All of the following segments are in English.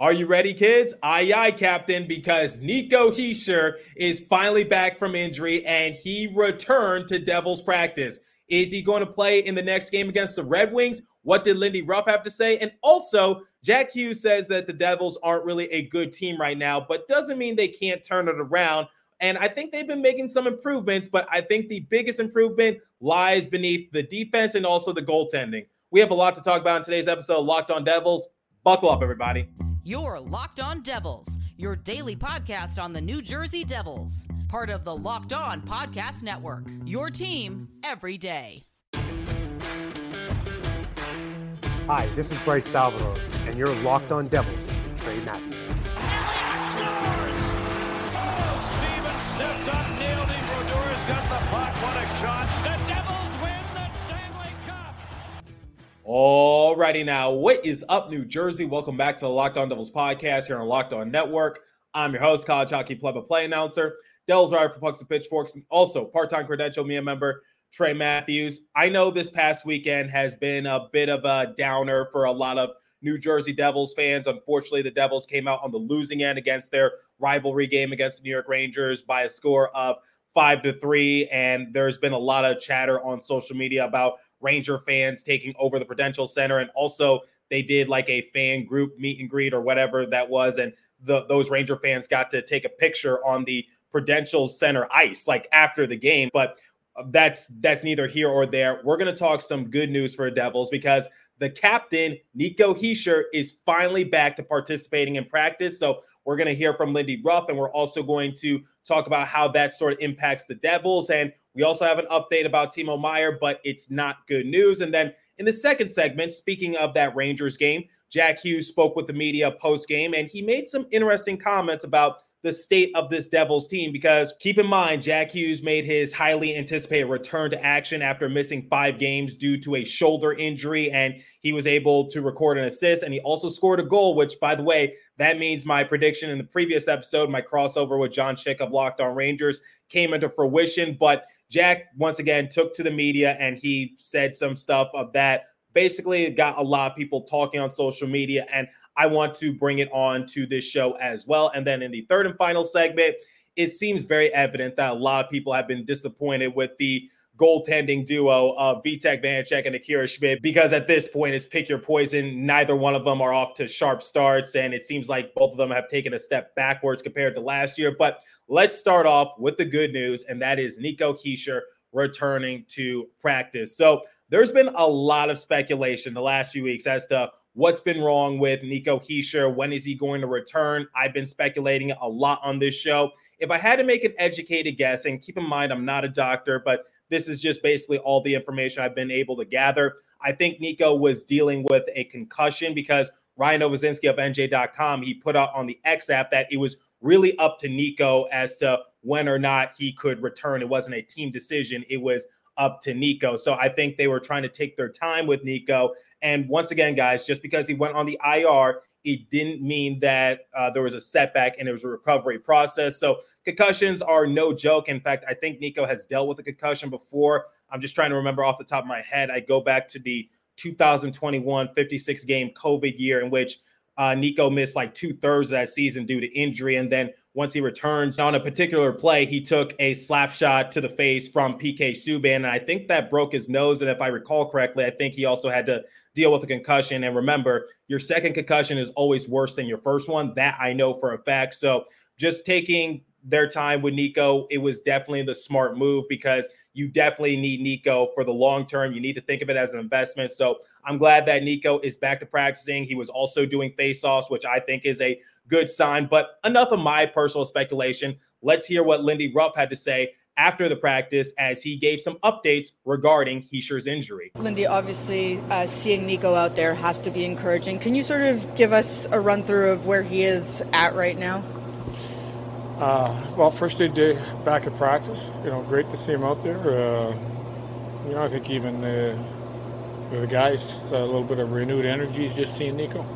Are you ready, kids? Aye, aye, Captain, because Nico Hischier is finally back from injury and he returned to Devils practice. Is he going to play in the next game against the Red Wings? What did Lindy Ruff have to say? And also, Jack Hughes says that the Devils aren't really a good team right now, but doesn't mean they can't turn it around. And I think they've been making some improvements, but I think the biggest improvement lies beneath the defense and also the goaltending. We have a lot to talk about in today's episode Locked on Devils. Buckle up, everybody. You're Locked On Devils, your daily podcast on the New Jersey Devils, part of the Locked On Podcast Network. Your team every day. Hi, this is Bryce Salvador, and you're Locked On Devils with Trey Matthews. scores! Oh, Steven stepped up, nailed it. Brodeur's got the puck. What a shot. Alrighty now, what is up, New Jersey? Welcome back to the Locked On Devils podcast here on Locked On Network. I'm your host, college hockey play announcer, Devils writer for Pucks and Pitchforks, and also part-time credential media member Trey Matthews. I know this past weekend has been a bit of a downer for a lot of New Jersey Devils fans. Unfortunately, the Devils came out on the losing end against their rivalry game against the New York Rangers by a score of five to three. And there's been a lot of chatter on social media about Ranger fans taking over the Prudential Center. And also, they did like a fan group meet and greet or whatever that was. And the, those Ranger fans got to take a picture on the Prudential Center ice, like after the game. But that's that's neither here or there. We're to talk some good news for Devils because the captain Nico Hischier is finally back to participating in practice. So we're going to hear from Lindy Ruff, and we're also going to talk about how that sort of impacts the Devils. And we also have an update about Timo Meier, but it's not good news. And then in the second segment, speaking of that Rangers game, Jack Hughes spoke with the media post game, and he made some interesting comments about the state of this Devils team because keep in mind, Jack Hughes made his highly anticipated return to action after missing five games due to a shoulder injury, and he was able to record an assist and he also scored a goal, which, by the way, that means my prediction in the previous episode, my crossover with John Schick of Locked On Rangers, came into fruition. But Jack, once again, took to the media and he said some stuff of that basically got a lot of people talking on social media. And I want to bring it on to this show as well. And then in the third and final segment, it seems very evident that a lot of people have been disappointed with the goaltending duo of Vitek Vanecek and Akira Schmid because at this point it's pick your poison. Neither one of them are off to sharp starts, and it seems like both of them have taken a step backwards compared to last year. But let's start off with the good news, and that is Nico Hischier returning to practice. So there's been a lot of speculation the last few weeks as to what's been wrong with Nico Hischier. When is he going to return? I've been speculating a lot on this show. If I had to make an educated guess, and keep in mind, I'm not a doctor, but this is just basically all the information I've been able to gather. I think Nico was dealing with a concussion because Ryan Novozinsky of NJ.com, he put out on the X app that it was really up to Nico as to when or not he could return. It wasn't a team decision. It was up to Nico. So I think they were trying to take their time with Nico. And once again, guys, just because he went on the IR, it didn't mean that uh, there was a setback and it was a recovery process. So concussions are no joke. In fact, I think Nico has dealt with a concussion before. I'm just trying to remember off the top of my head. I go back to the 2021 56 game COVID year in which uh, Nico missed like two thirds of that season due to injury. And then once he returns on a particular play, he took a slap shot to the face from PK Subban. And I think that broke his nose. And if I recall correctly, I think he also had to deal with a concussion. And remember, your second concussion is always worse than your first one. That I know for a fact. So just taking their time with Nico, it was definitely the smart move because you definitely need Nico for the long term. You need to think of it as an investment. So I'm glad that Nico is back to practicing. He was also doing face-offs, which I think is a good sign. But enough of my personal speculation. Let's hear what Lindy Ruff had to say after the practice as he gave some updates regarding Hischier's injury. Lindy, obviously, uh, seeing Nico out there has to be encouraging. Can you sort of give us a run through of where he is at right now? Uh, well, first day back at practice. You know, great to see him out there. Uh, you know, I think even uh, the guys a little bit of renewed energy just seeing Nico.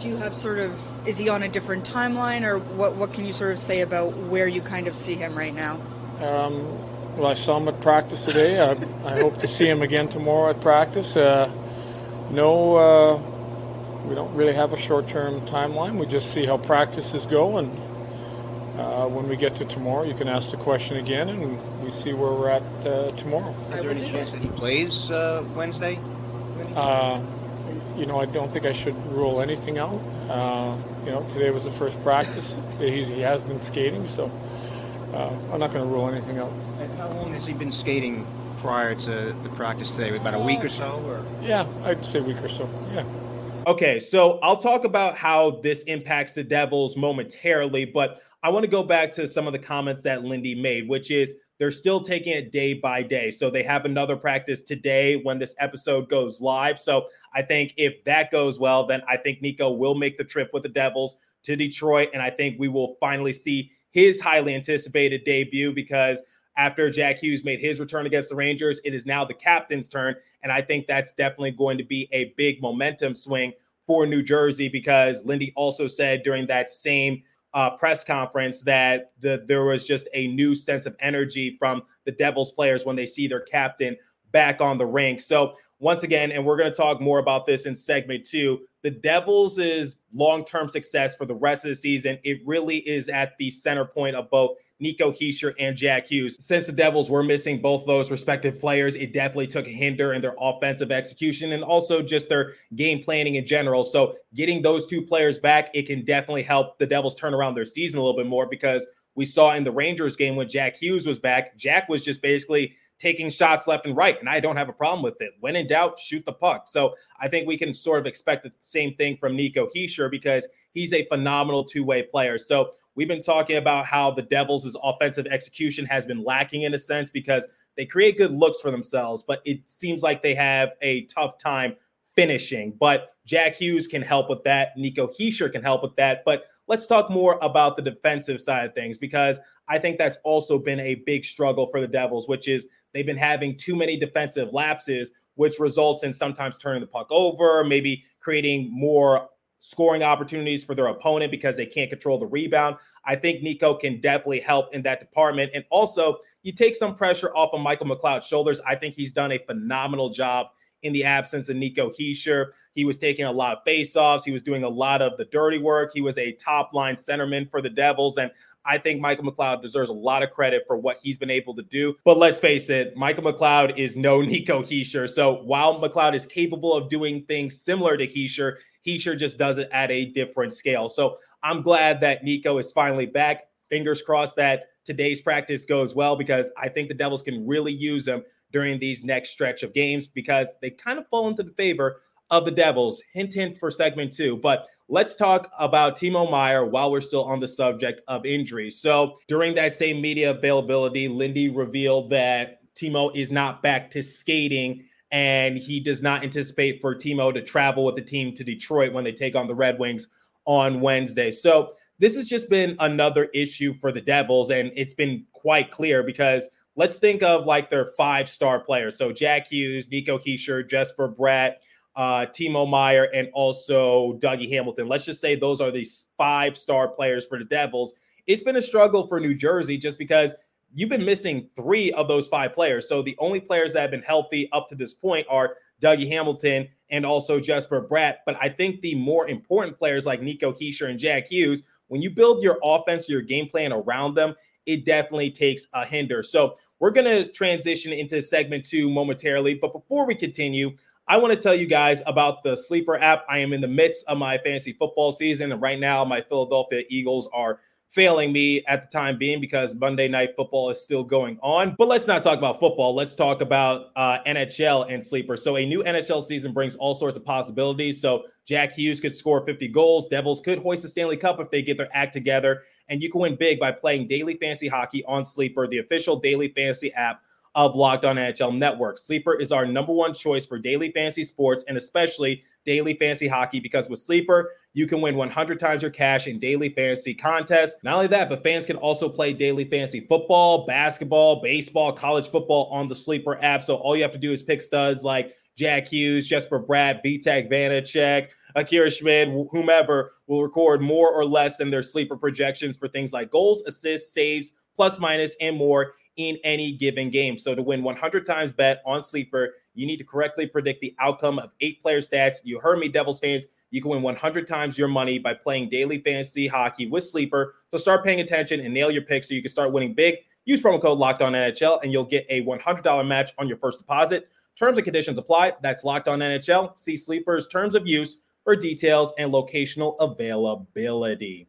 Do you have sort of is he on a different timeline, or what? What can you sort of say about where you kind of see him right now? Um, well, I saw him at practice today. I, I hope to see him again tomorrow at practice. Uh, no, uh, we don't really have a short-term timeline. We just see how practices go, and uh, when we get to tomorrow, you can ask the question again, and we see where we're at uh, tomorrow. Is there any chance that he plays uh, Wednesday? Uh, you know, I don't think I should rule anything out. Uh, you know, today was the first practice. He's, he has been skating, so uh, I'm not going to rule anything out. And how long has he been skating prior to the practice today? About a week or so? Or? Yeah, I'd say a week or so. Yeah. Okay, so I'll talk about how this impacts the Devils momentarily, but I want to go back to some of the comments that Lindy made, which is they're still taking it day by day. So they have another practice today when this episode goes live. So I think if that goes well, then I think Nico will make the trip with the Devils to Detroit. And I think we will finally see his highly anticipated debut because after Jack Hughes made his return against the Rangers, it is now the captain's turn. And I think that's definitely going to be a big momentum swing for New Jersey because Lindy also said during that same uh, press conference that the, there was just a new sense of energy from the Devils players when they see their captain back on the rink. So once again, and we're going to talk more about this in segment two, the Devils' long-term success for the rest of the season, it really is at the center point of both Nico Hischier and Jack Hughes. Since the Devils were missing both those respective players, it definitely took a hinder in their offensive execution and also just their game planning in general. So getting those two players back, it can definitely help the Devils turn around their season a little bit more because we saw in the Rangers game when Jack Hughes was back, Jack was just basically taking shots left and right. And I don't have a problem with it. When in doubt, shoot the puck. So I think we can sort of expect the same thing from Nico Hischier because he's a phenomenal two way player. So we've been talking about how the Devils' offensive execution has been lacking in a sense because they create good looks for themselves, but it seems like they have a tough time finishing. But Jack Hughes can help with that. Nico Hischier can help with that. But let's talk more about the defensive side of things because I think that's also been a big struggle for the Devils, which is they've been having too many defensive lapses, which results in sometimes turning the puck over, maybe creating more scoring opportunities for their opponent because they can't control the rebound. I think Nico can definitely help in that department. And also, you take some pressure off of Michael McLeod's shoulders. I think he's done a phenomenal job in the absence of Nico Hischier. He was taking a lot of faceoffs. He was doing a lot of the dirty work. He was a top line centerman for the Devils. And I think Michael McLeod deserves a lot of credit for what he's been able to do. But let's face it, Michael McLeod is no Nico Hischier. So while McLeod is capable of doing things similar to Hischier, sure just does it at a different scale. So I'm glad that Nico is finally back. Fingers crossed that today's practice goes well because I think the Devils can really use him during these next stretch of games because they kind of fall into the favor of the Devils. Hint, hint for segment two. But let's talk about Timo Meier while we're still on the subject of injuries. So during that same media availability, Lindy revealed that Timo is not back to skating and he does not anticipate for Timo to travel with the team to Detroit when they take on the Red Wings on Wednesday. So this has just been another issue for the Devils, and it's been quite clear because let's think of like their five star players. So Jack Hughes, Nico Hischier, Jesper Bratt, uh, Timo Meier, and also Dougie Hamilton. Let's just say those are these five star players for the Devils. It's been a struggle for New Jersey just because you've been missing three of those five players. So the only players that have been healthy up to this point are Dougie Hamilton and also Jesper Bratt. But I think the more important players like Nico Hischier and Jack Hughes, when you build your offense, your game plan around them, it definitely takes a hinder. So we're going to transition into segment two momentarily. But before we continue, I want to tell you guys about the Sleeper app. I am in the midst of my fantasy football season. And right now, my Philadelphia Eagles are failing me at the time being because Monday Night Football is still going on. But let's not talk about football. Let's talk about uh, NHL and sleeper. So a new NHL season brings all sorts of possibilities. So Jack Hughes could score 50 goals. Devils could hoist the Stanley Cup if they get their act together. And you can win big by playing daily fantasy hockey on Sleeper, the official daily fantasy app of Locked On NHL Network. Sleeper is our number one choice for daily fantasy sports and especially daily fantasy hockey because with Sleeper, you can win 100 times your cash in daily fantasy contests. Not only that, but fans can also play daily fantasy football, basketball, baseball, college football on the Sleeper app. So all you have to do is pick studs like Jack Hughes, Jesper Bratt, Vitek Vanecek, Akira Schmid, whomever will record more or less than their sleeper projections for things like goals, assists, saves, plus minus, and more in any given game. So to win 100 times bet on Sleeper, you need to correctly predict the outcome of eight player stats. You heard me, Devils fans. You can win 100 times your money by playing daily fantasy hockey with Sleeper. So start paying attention and nail your picks so you can start winning big. Use promo code Locked On NHL and you'll get a $100 match on your first deposit. Terms and conditions apply. That's Locked On NHL. See Sleeper's terms of use for details and locational availability.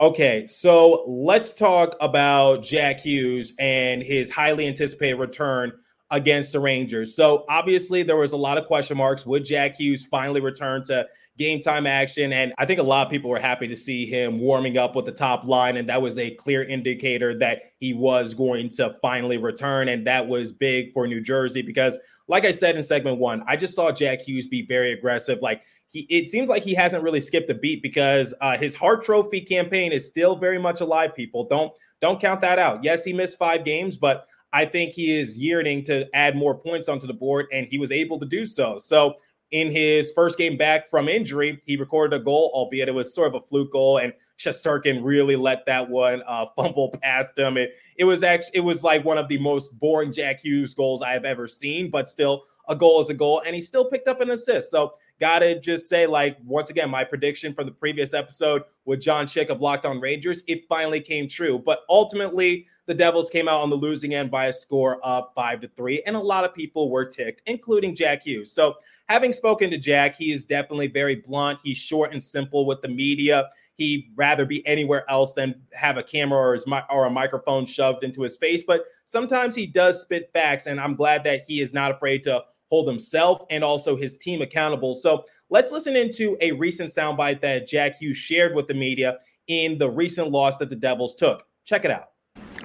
Okay, so let's talk about Jack Hughes and his highly anticipated return against the Rangers. So obviously there was a lot of question marks. Would Jack Hughes finally return to game time action? And I think a lot of people were happy to see him warming up with the top line. And that was a clear indicator that he was going to finally return. And that was big for New Jersey because, like I said in segment one, I just saw Jack Hughes be very aggressive. Like he, it seems like he hasn't really skipped a beat because uh, his Hart Trophy campaign is still very much alive. People don't don't count that out. Yes, he missed five games, but I think he is yearning to add more points onto the board, and he was able to do so. So in his first game back from injury, he recorded a goal, albeit it was sort of a fluke goal, and Shesterkin really let that one uh, fumble past him. It, it was actually it was like one of the most boring Jack Hughes goals I have ever seen, but still a goal is a goal, and he still picked up an assist. So gotta just say, like once again, my prediction from the previous episode with John Chick of Locked On Rangers, it finally came true. But ultimately, the Devils came out on the losing end by a score of five to three, and a lot of people were ticked, including Jack Hughes. So, having spoken to Jack, he is definitely very blunt. He's short and simple with the media. He'd rather be anywhere else than have a camera or, his, or a microphone shoved into his face. But sometimes he does spit facts, and I'm glad that he is not afraid to hold himself and also his team accountable. So let's listen into a recent soundbite that Jack Hughes shared with the media in the recent loss that the Devils took. Check it out.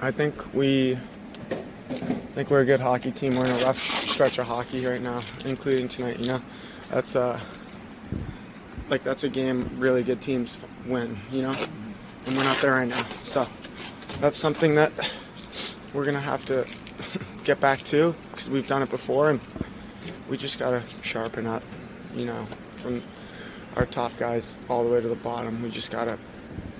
I think we I think we're a good hockey team. We're in a rough stretch of hockey right now, including tonight. You know, that's uh like that's a game really good teams win. You know, and we're not there right now. So that's something that we're gonna have to get back to because we've done it before, and we just gotta sharpen up. You know, from our top guys all the way to the bottom, we just gotta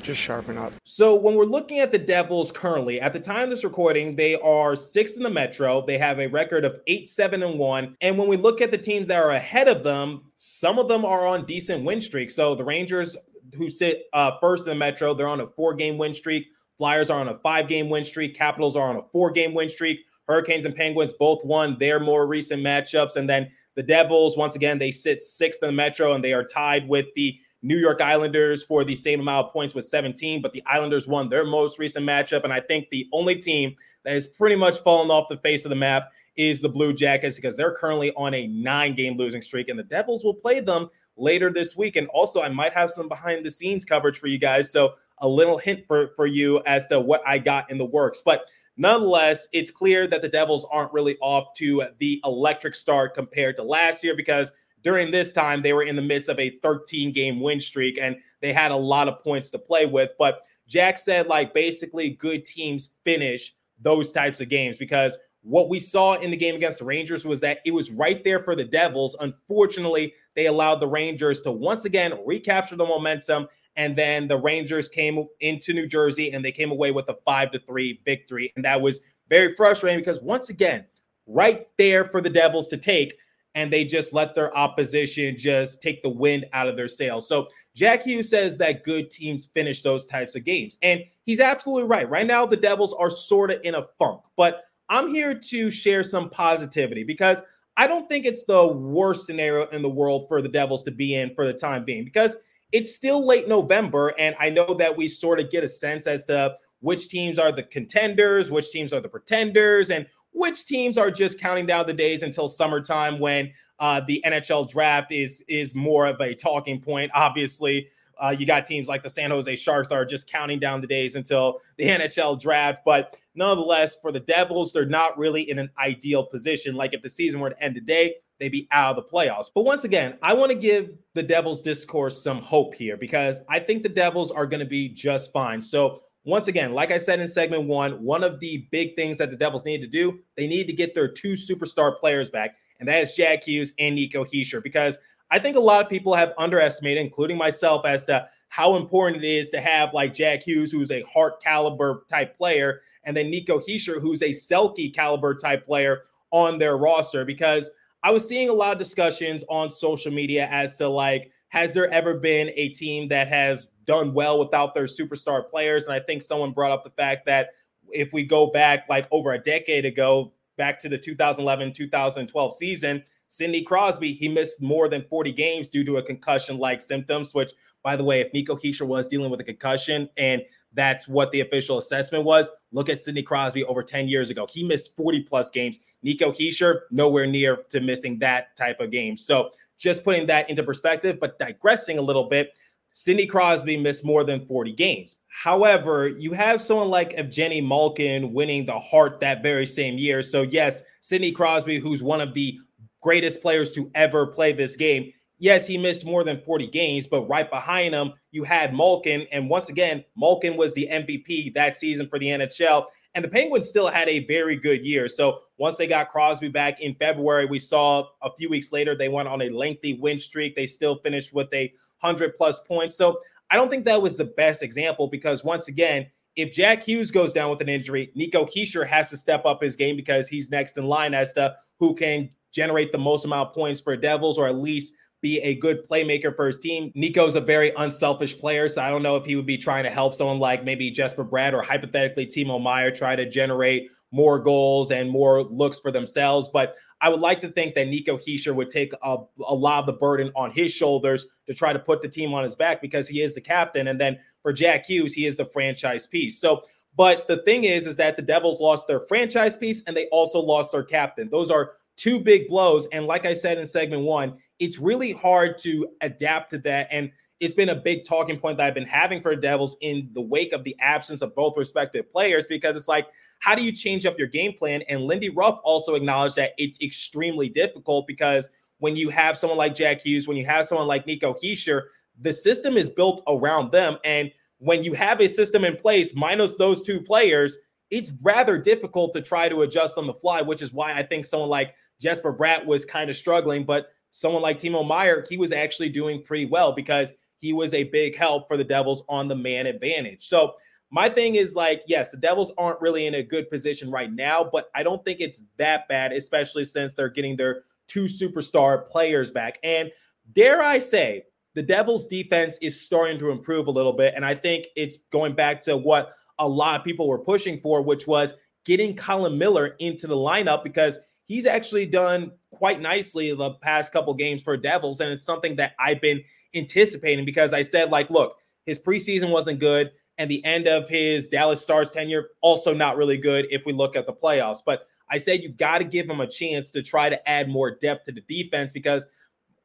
just sharpen up. So when we're looking at the Devils currently, at the time of this recording, they are sixth in the Metro. They have a record of eight, seven, and one. And when we look at the teams that are ahead of them, some of them are on decent win streaks. So the Rangers, who sit uh, first in the Metro, they're on a four-game win streak. Flyers are on a five-game win streak. Capitals are on a four-game win streak. Hurricanes and Penguins both won their more recent matchups. And then the Devils, once again, they sit sixth in the Metro and they are tied with the New York Islanders for the same amount of points with 17, but the Islanders won their most recent matchup. And I think the only team that has pretty much fallen off the face of the map is the Blue Jackets because they're currently on a nine game losing streak, and the Devils will play them later this week. And also, I might have some behind the scenes coverage for you guys. So, a little hint for, for you as to what I got in the works. But nonetheless, it's clear that the Devils aren't really off to the electric start compared to last year because during this time, they were in the midst of a 13 game win streak and they had a lot of points to play with. But Jack said, like, basically, good teams finish those types of games because what we saw in the game against the Rangers was that it was right there for the Devils. Unfortunately, they allowed the Rangers to once again recapture the momentum. And then the Rangers came into New Jersey and they came away with a five to three victory. And that was very frustrating because once again, right there for the Devils to take and they just let their opposition just take the wind out of their sails. So Jack Hughes says that good teams finish those types of games. And he's absolutely right. Right now, the Devils are sort of in a funk, but I'm here to share some positivity because I don't think it's the worst scenario in the world for the Devils to be in for the time being because it's still late November. And I know that we sort of get a sense as to which teams are the contenders, which teams are the pretenders, and which teams are just counting down the days until summertime when uh, the NHL draft is is more of a talking point. Obviously, uh, you got teams like the San Jose Sharks are just counting down the days until the NHL draft. But nonetheless, for the Devils, they're not really in an ideal position. Like if the season were to end today, they'd be out of the playoffs. But once again, I want to give the Devils discourse some hope here because I think the Devils are going to be just fine. So once again, like I said in segment one, one of the big things that the Devils need to do, they need to get their two superstar players back, and that is Jack Hughes and Nico Hischier, because I think a lot of people have underestimated, including myself, as to how important it is to have like Jack Hughes, who's a Hart caliber type player, and then Nico Hischier, who's a Selke caliber type player on their roster, because I was seeing a lot of discussions on social media as to like, has there ever been a team that has done well without their superstar players? And I think someone brought up the fact that if we go back like over a decade ago, back to the 2011 2012 season, Sidney Crosby, he missed more than 40 games due to a concussion like symptoms, which, by the way, if Nico Hischier was dealing with a concussion and that's what the official assessment was, look at Sidney Crosby over 10 years ago. He missed 40 plus games. Nico Hischier, nowhere near to missing that type of game. So just putting that into perspective, but digressing a little bit, Sidney Crosby missed more than 40 games. However, you have someone like Evgeni Malkin winning the Hart that very same year. So, yes, Sidney Crosby, who's one of the greatest players to ever play this game, yes, he missed more than 40 games, but right behind him, you had Malkin. And once again, Malkin was the MVP that season for the NHL. And the Penguins still had a very good year. So once they got Crosby back in February, we saw a few weeks later they went on a lengthy win streak. They still finished with a 100 plus points. So I don't think that was the best example because once again, if Jack Hughes goes down with an injury, Nico Hischier has to step up his game because he's next in line as to who can generate the most amount of points for Devils or at least be a good playmaker for his team. Nico's a very unselfish player, so I don't know if he would be trying to help someone like maybe Jesper Bratt or hypothetically Timo Meier try to generate more goals and more looks for themselves. But I would like to think that Nico Hischier would take a, a, lot of the burden on his shoulders to try to put the team on his back because he is the captain. And then for Jack Hughes, he is the franchise piece. So, but the thing is, is that the Devils lost their franchise piece and they also lost their captain. Those are two big blows. And like I said in segment one, it's really hard to adapt to that. And it's been a big talking point that I've been having for Devils in the wake of the absence of both respective players because it's like, how do you change up your game plan? And Lindy Ruff also acknowledged that it's extremely difficult because when you have someone like Jack Hughes, when you have someone like Nico Hischier, the system is built around them. And when you have a system in place minus those two players, it's rather difficult to try to adjust on the fly, which is why I think someone like Jesper Bratt was kind of struggling, but someone like Timo Meier, he was actually doing pretty well because he was a big help for the Devils on the man advantage. So my thing is like, yes, the Devils aren't really in a good position right now, but I don't think it's that bad, especially since they're getting their two superstar players back. And dare I say, the Devils defense is starting to improve a little bit. And I think it's going back to what a lot of people were pushing for, which was getting Colin Miller into the lineup because he's actually done quite nicely the past couple games for Devils. And it's something that I've been anticipating because I said, like, look, his preseason wasn't good. And the end of his Dallas Stars tenure, also not really good if we look at the playoffs. But I said you got to give him a chance to try to add more depth to the defense because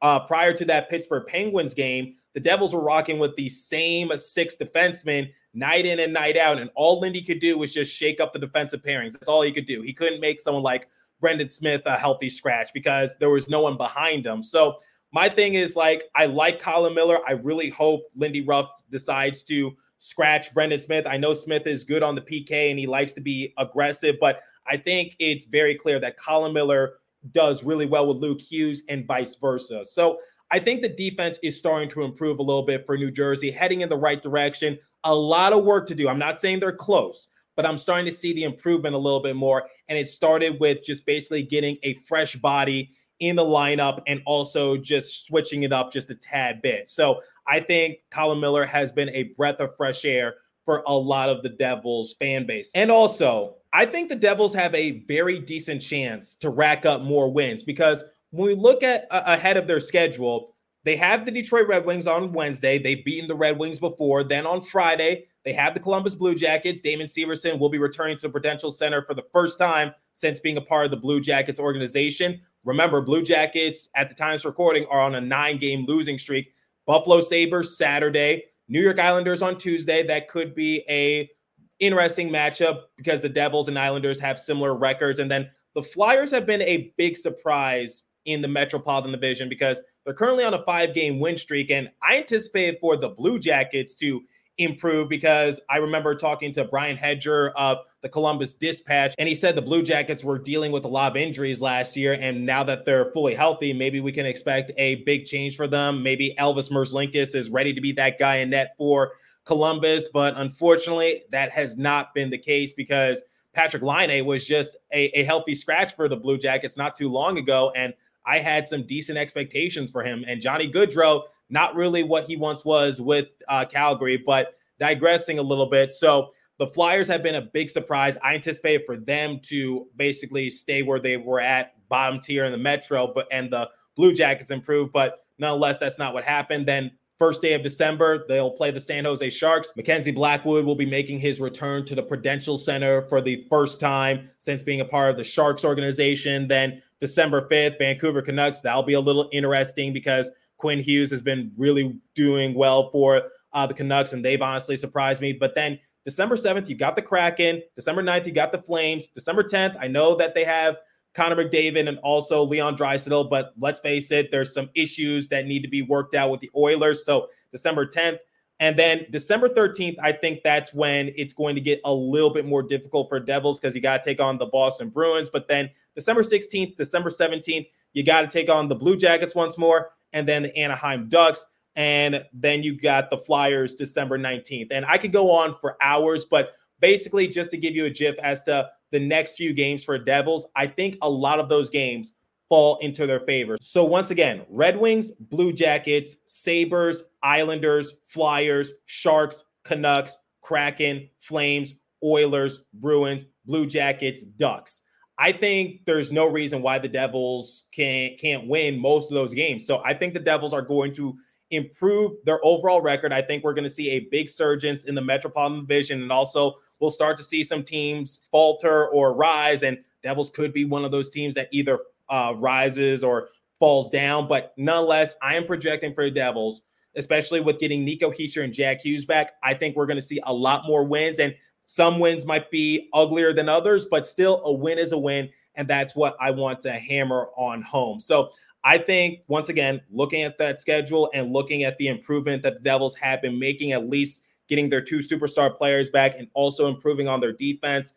uh, prior to that Pittsburgh Penguins game, the Devils were rocking with the same six defensemen night in and night out. And all Lindy could do was just shake up the defensive pairings. That's all he could do. He couldn't make someone like Brendan Smith a healthy scratch because there was no one behind him. So my thing is like, I like Colin Miller. I really hope Lindy Ruff decides to scratch Brendan Smith. I know Smith is good on the PK and he likes to be aggressive, but I think it's very clear that Colin Miller does really well with Luke Hughes and vice versa. So I think the defense is starting to improve a little bit for New Jersey, heading in the right direction. A lot of work to do. I'm not saying they're close, but I'm starting to see the improvement a little bit more. And it started with just basically getting a fresh body in the lineup and also just switching it up just a tad bit. So I think Colin Miller has been a breath of fresh air for a lot of the Devils fan base. And also, I think the Devils have a very decent chance to rack up more wins because when we look at uh, ahead of their schedule, they have the Detroit Red Wings on Wednesday. They've beaten the Red Wings before. Then on Friday, they have the Columbus Blue Jackets. Damon Severson will be returning to the Prudential Center for the first time since being a part of the Blue Jackets organization. Remember, Blue Jackets at the time's recording are on a nine game losing streak. Buffalo Sabres Saturday, New York Islanders on Tuesday. That could be a interesting matchup because the Devils and Islanders have similar records. And then the Flyers have been a big surprise in the Metropolitan Division because they're currently on a five game win streak. And I anticipated for the Blue Jackets to improve because I remember talking to Brian Hedger of the Columbus Dispatch, and he said the Blue Jackets were dealing with a lot of injuries last year. And now that they're fully healthy, maybe we can expect a big change for them. Maybe Elvis Merzlikins is ready to be that guy in net for Columbus. But unfortunately, that has not been the case because Patrick Laine was just a, a healthy scratch for the Blue Jackets not too long ago. And I had some decent expectations for him. And Johnny Gaudreau, not really what he once was with uh, Calgary, but digressing a little bit. So the Flyers have been a big surprise. I anticipate for them to basically stay where they were at, bottom tier in the Metro, but and the Blue Jackets improve. But nonetheless, that's not what happened. Then First day of December, they'll play the San Jose Sharks. Mackenzie Blackwood will be making his return to the Prudential Center for the first time since being a part of the Sharks organization. Then December 5th, Vancouver Canucks. That'll be a little interesting because Quinn Hughes has been really doing well for uh, the Canucks, and they've honestly surprised me. But then December 7th, you got the Kraken. December 9th, you got the Flames. December 10th, I know that they have Connor McDavid and also Leon Draisaitl. But let's face it, there's some issues that need to be worked out with the Oilers. So December 10th. And then December 13th, I think that's when it's going to get a little bit more difficult for Devils because you got to take on the Boston Bruins. But then December 16th, December 17th, you got to take on the Blue Jackets once more, and then the Anaheim Ducks. And then you got the Flyers December 19th. And I could go on for hours, but basically, just to give you a gif as to the next few games for Devils, I think a lot of those games fall into their favor. So once again, Red Wings, Blue Jackets, Sabres, Islanders, Flyers, Sharks, Canucks, Kraken, Flames, Oilers, Bruins, Blue Jackets, Ducks. I think there's no reason why the Devils can't can't win most of those games. So I think the Devils are going to improve their overall record. I think we're going to see a big surge in the Metropolitan Division, and also we'll start to see some teams falter or rise. And Devils could be one of those teams that either uh, rises or falls down. But nonetheless, I am projecting for the Devils, especially with getting Nico Hischier and Jack Hughes back. I think we're going to see a lot more wins, and some wins might be uglier than others, but still a win is a win. And that's what I want to hammer on home. So I think once again, looking at that schedule and looking at the improvement that the Devils have been making, at least getting their two superstar players back and also improving on their defense.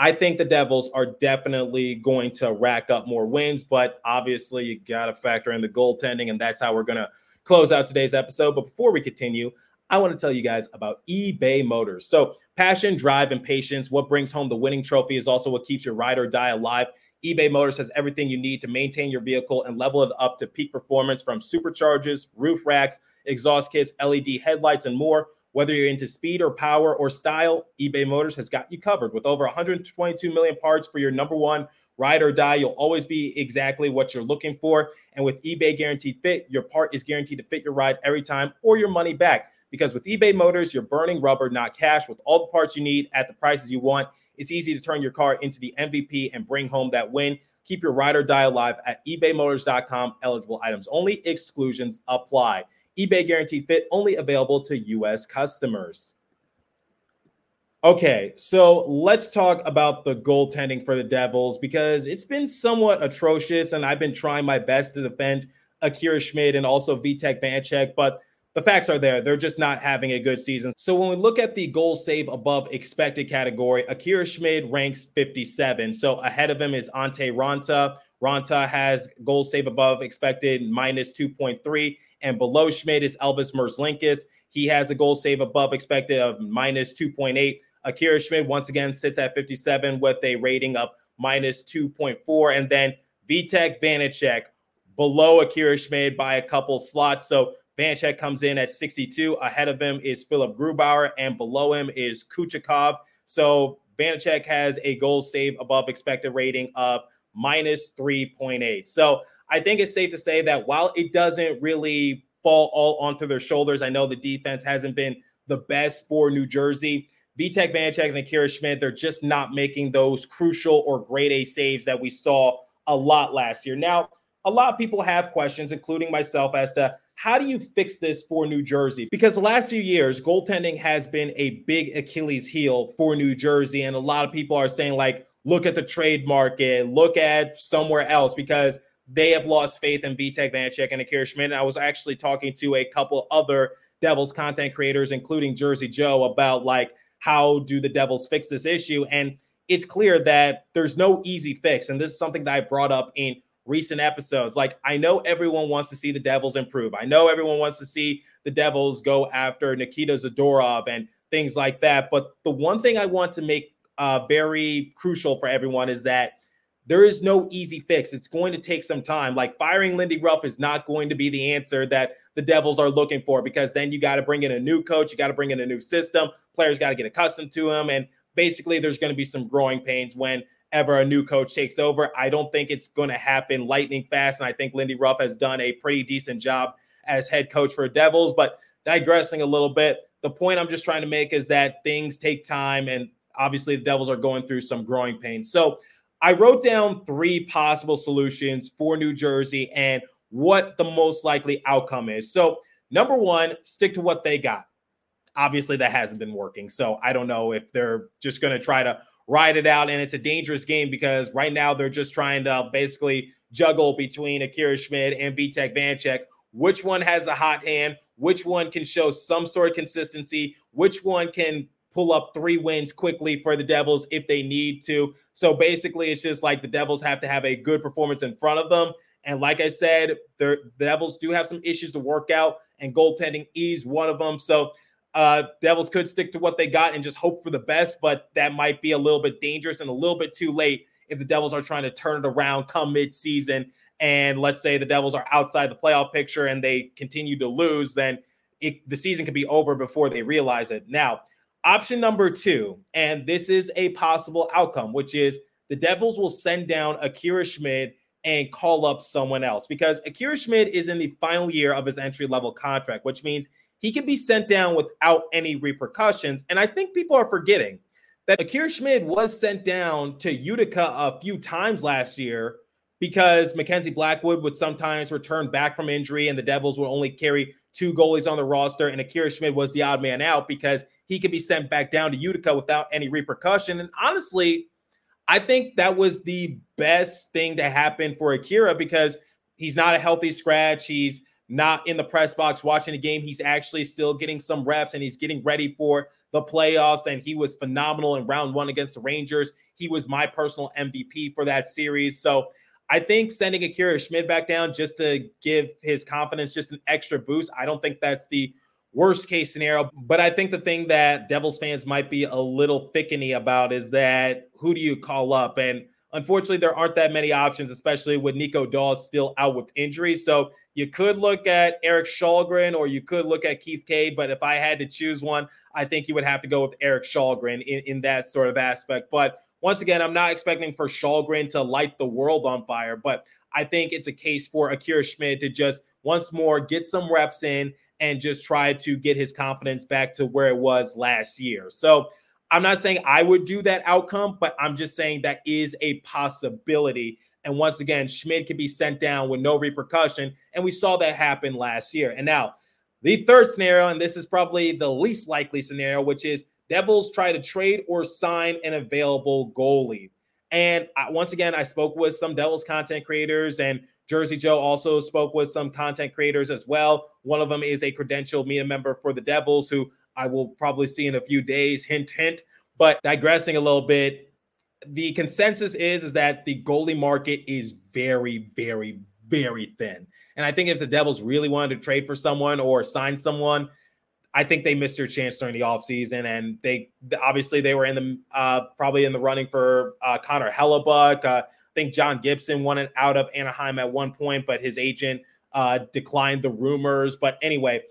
I think the Devils are definitely going to rack up more wins, but obviously you got to factor in the goaltending, and that's how we're going to close out today's episode. But before we continue, I want to tell you guys about eBay Motors. So, passion, drive, and patience, what brings home the winning trophy is also what keeps your ride or die alive eBay Motors has everything you need to maintain your vehicle and level it up to peak performance from superchargers, roof racks, exhaust kits, LED headlights, and more. Whether you're into speed or power or style, eBay Motors has got you covered. With over 122 million parts for your number one ride or die, you'll always be exactly what you're looking for. And with eBay Guaranteed Fit, your part is guaranteed to fit your ride every time or your money back. Because with eBay Motors, you're burning rubber, not cash, with all the parts you need at the prices you want. It's easy to turn your car into the MVP and bring home that win. Keep your ride or die alive at ebaymotors.com. Eligible items only, exclusions apply. eBay guaranteed fit only available to U.S. customers. Okay, so let's talk about the goaltending for the Devils because it's been somewhat atrocious, and I've been trying my best to defend Akira Schmid and also Vitek Vanecek, but the facts are there. They're just not having a good season. So when we look at the goal save above expected category, Akira Schmid ranks 57. So ahead of him is Antti Raanta. Raanta has goal save above expected minus 2.3. And below Schmid is Elvis Merzlikins. He has a goal save above expected of minus 2.8. Akira Schmid once again sits at 57 with a rating of minus 2.4. And then Vitek Vanecek below Akira Schmid by a couple slots. So Vanecek comes in at 62. Ahead of him is Philipp Grubauer, and below him is Kucherov. So Vanecek has a goal save above expected rating of minus 3.8. So I think it's safe to say that while it doesn't really fall all onto their shoulders, I know the defense hasn't been the best for New Jersey. Vitek Vanecek and Akira Schmid, they're just not making those crucial or grade A saves that we saw a lot last year. Now, a lot of people have questions, including myself, as to how do you fix this for New Jersey? Because the last few years, goaltending has been a big Achilles heel for New Jersey. And a lot of people are saying, like, look at the trade market, look at somewhere else, because they have lost faith in Vitek Vanecek and Akira Schmid. And I was actually talking to a couple other Devils content creators, including Jersey Joe, about like how do the Devils fix this issue? And it's clear that there's no easy fix. And this is something that I brought up in recent episodes. Like, I know everyone wants to see the Devils improve. I know everyone wants to see the Devils go after Nikita Zadorov and things like that. But the one thing I want to make uh, very crucial for everyone is that there is no easy fix. It's going to take some time. Like firing Lindy Ruff is not going to be the answer that the Devils are looking for because then you got to bring in a new coach, you got to bring in a new system, players got to get accustomed to him. And basically, there's going to be some growing pains whenever a new coach takes over. I don't think it's going to happen lightning fast. And I think Lindy Ruff has done a pretty decent job as head coach for Devils. But digressing a little bit, the point I'm just trying to make is that things take time. And obviously, the Devils are going through some growing pains. So, I wrote down three possible solutions for New Jersey and what the most likely outcome is. So, number one, stick to what they got. Obviously, that hasn't been working. So, I don't know if they're just going to try to ride it out. And it's a dangerous game because right now they're just trying to basically juggle between Akira Schmid and Vitek Vanecek. Which one has a hot hand? Which one can show some sort of consistency? Which one can pull up three wins quickly for the Devils if they need to. So basically, it's just like the Devils have to have a good performance in front of them. And like I said, the Devils do have some issues to work out, and goaltending is one of them. So uh, Devils could stick to what they got and just hope for the best, but that might be a little bit dangerous and a little bit too late if the Devils are trying to turn it around come mid-season. And let's say the Devils are outside the playoff picture and they continue to lose, then it, the season could be over before they realize it. Now, Option number two, and this is a possible outcome, which is the Devils will send down Akira Schmid and call up someone else because Akira Schmid is in the final year of his entry level contract, which means he can be sent down without any repercussions. And I think people are forgetting that Akira Schmid was sent down to Utica a few times last year because Mackenzie Blackwood would sometimes return back from injury and the Devils would only carry two goalies on the roster, and Akira Schmid was the odd man out because he could be sent back down to Utica without any repercussion. And honestly, I think that was the best thing to happen for Akira because he's not a healthy scratch. He's not in the press box watching the game. He's actually still getting some reps and he's getting ready for the playoffs. And he was phenomenal in round one against the Rangers. He was my personal MVP for that series. So I think sending Akira Schmid back down just to give his confidence just an extra boost, I don't think that's the worst case scenario. But I think the thing that Devils fans might be a little thickeny about is that who do you call up? And unfortunately, there aren't that many options, especially with Nico Daws still out with injury. So you could look at Erik Källgren or you could look at Keith Cade. But if I had to choose one, I think you would have to go with Erik Källgren in, in that sort of aspect. But once again, I'm not expecting for Källgren to light the world on fire, but I think it's a case for Akira Schmid to just once more get some reps in and just try to get his confidence back to where it was last year. So I'm not saying I would do that outcome, but I'm just saying that is a possibility. And once again, Schmid could be sent down with no repercussion. And we saw that happen last year. And now, the third scenario, and this is probably the least likely scenario, which is Devils try to trade or sign an available goalie. And I, once again, I spoke with some Devils content creators, and Jersey Joe also spoke with some content creators as well. One of them is a credentialed media member for the Devils, who I will probably see in a few days. Hint, hint. But digressing a little bit, the consensus is is that the goalie market is very, very, very thin. And I think if the Devils really wanted to trade for someone or sign someone, I think they missed their chance during the offseason. And they obviously they were in the uh, probably in the running for uh, Connor Hellebuyck. Uh, I think John Gibson wanted out of Anaheim at one point, but his agent uh, declined the rumors. But anyway,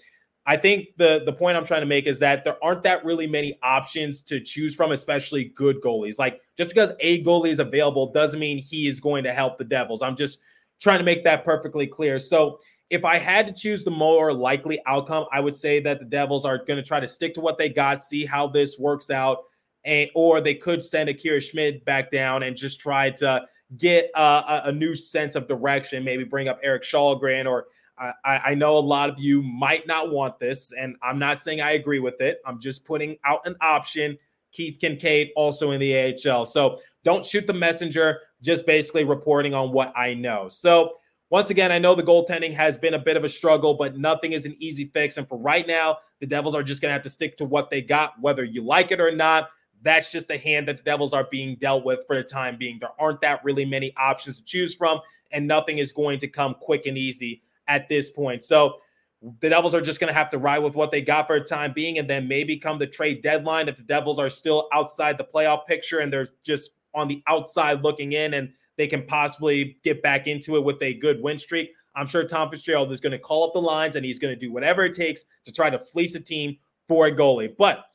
I think the the point I'm trying to make is that there aren't that really many options to choose from, especially good goalies. Like just because a goalie is available doesn't mean he is going to help the Devils. I'm just trying to make that perfectly clear. So if I had to choose the more likely outcome, I would say that the Devils are going to try to stick to what they got, see how this works out, and or they could send Akira Schmid back down and just try to get uh, a, a, new sense of direction. Maybe bring up Erik Källgren, or I, I know a lot of you might not want this, and I'm not saying I agree with it. I'm just putting out an option. Keith Kinkaid also in the AHL, so don't shoot the messenger. Just basically reporting on what I know. So once again, I know the goaltending has been a bit of a struggle, but nothing is an easy fix. And for right now, the Devils are just going to have to stick to what they got, whether you like it or not. That's just the hand that the Devils are being dealt with for the time being. There aren't that really many options to choose from, and nothing is going to come quick and easy at this point. So the Devils are just going to have to ride with what they got for the time being, and then maybe come the trade deadline if the Devils are still outside the playoff picture and they're just on the outside looking in and they can possibly get back into it with a good win streak. I'm sure Tom Fitzgerald is going to call up the lines and he's going to do whatever it takes to try to fleece a team for a goalie. But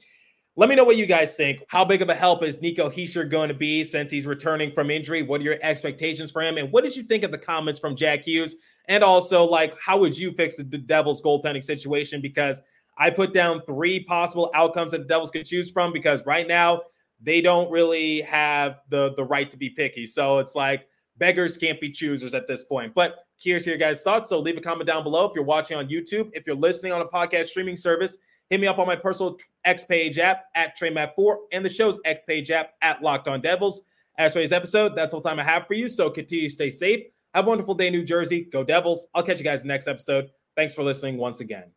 let me know what you guys think. How big of a help is Nico Hischier going to be since he's returning from injury? What are your expectations for him? And what did you think of the comments from Jack Hughes? And also, like, how would you fix the, Devils goaltending situation? Because I put down three possible outcomes that the Devils could choose from because right now they don't really have the the right to be picky. So it's like beggars can't be choosers at this point. But curious your guys' thoughts. So leave a comment down below if you're watching on YouTube. If you're listening on a podcast streaming service, hit me up on my personal X page app at TreyMatt4 and the show's X page app at Locked On Devils. As for today's episode, that's all the time I have for you. So continue to stay safe. Have a wonderful day, New Jersey. Go Devils. I'll catch you guys next episode. Thanks for listening once again.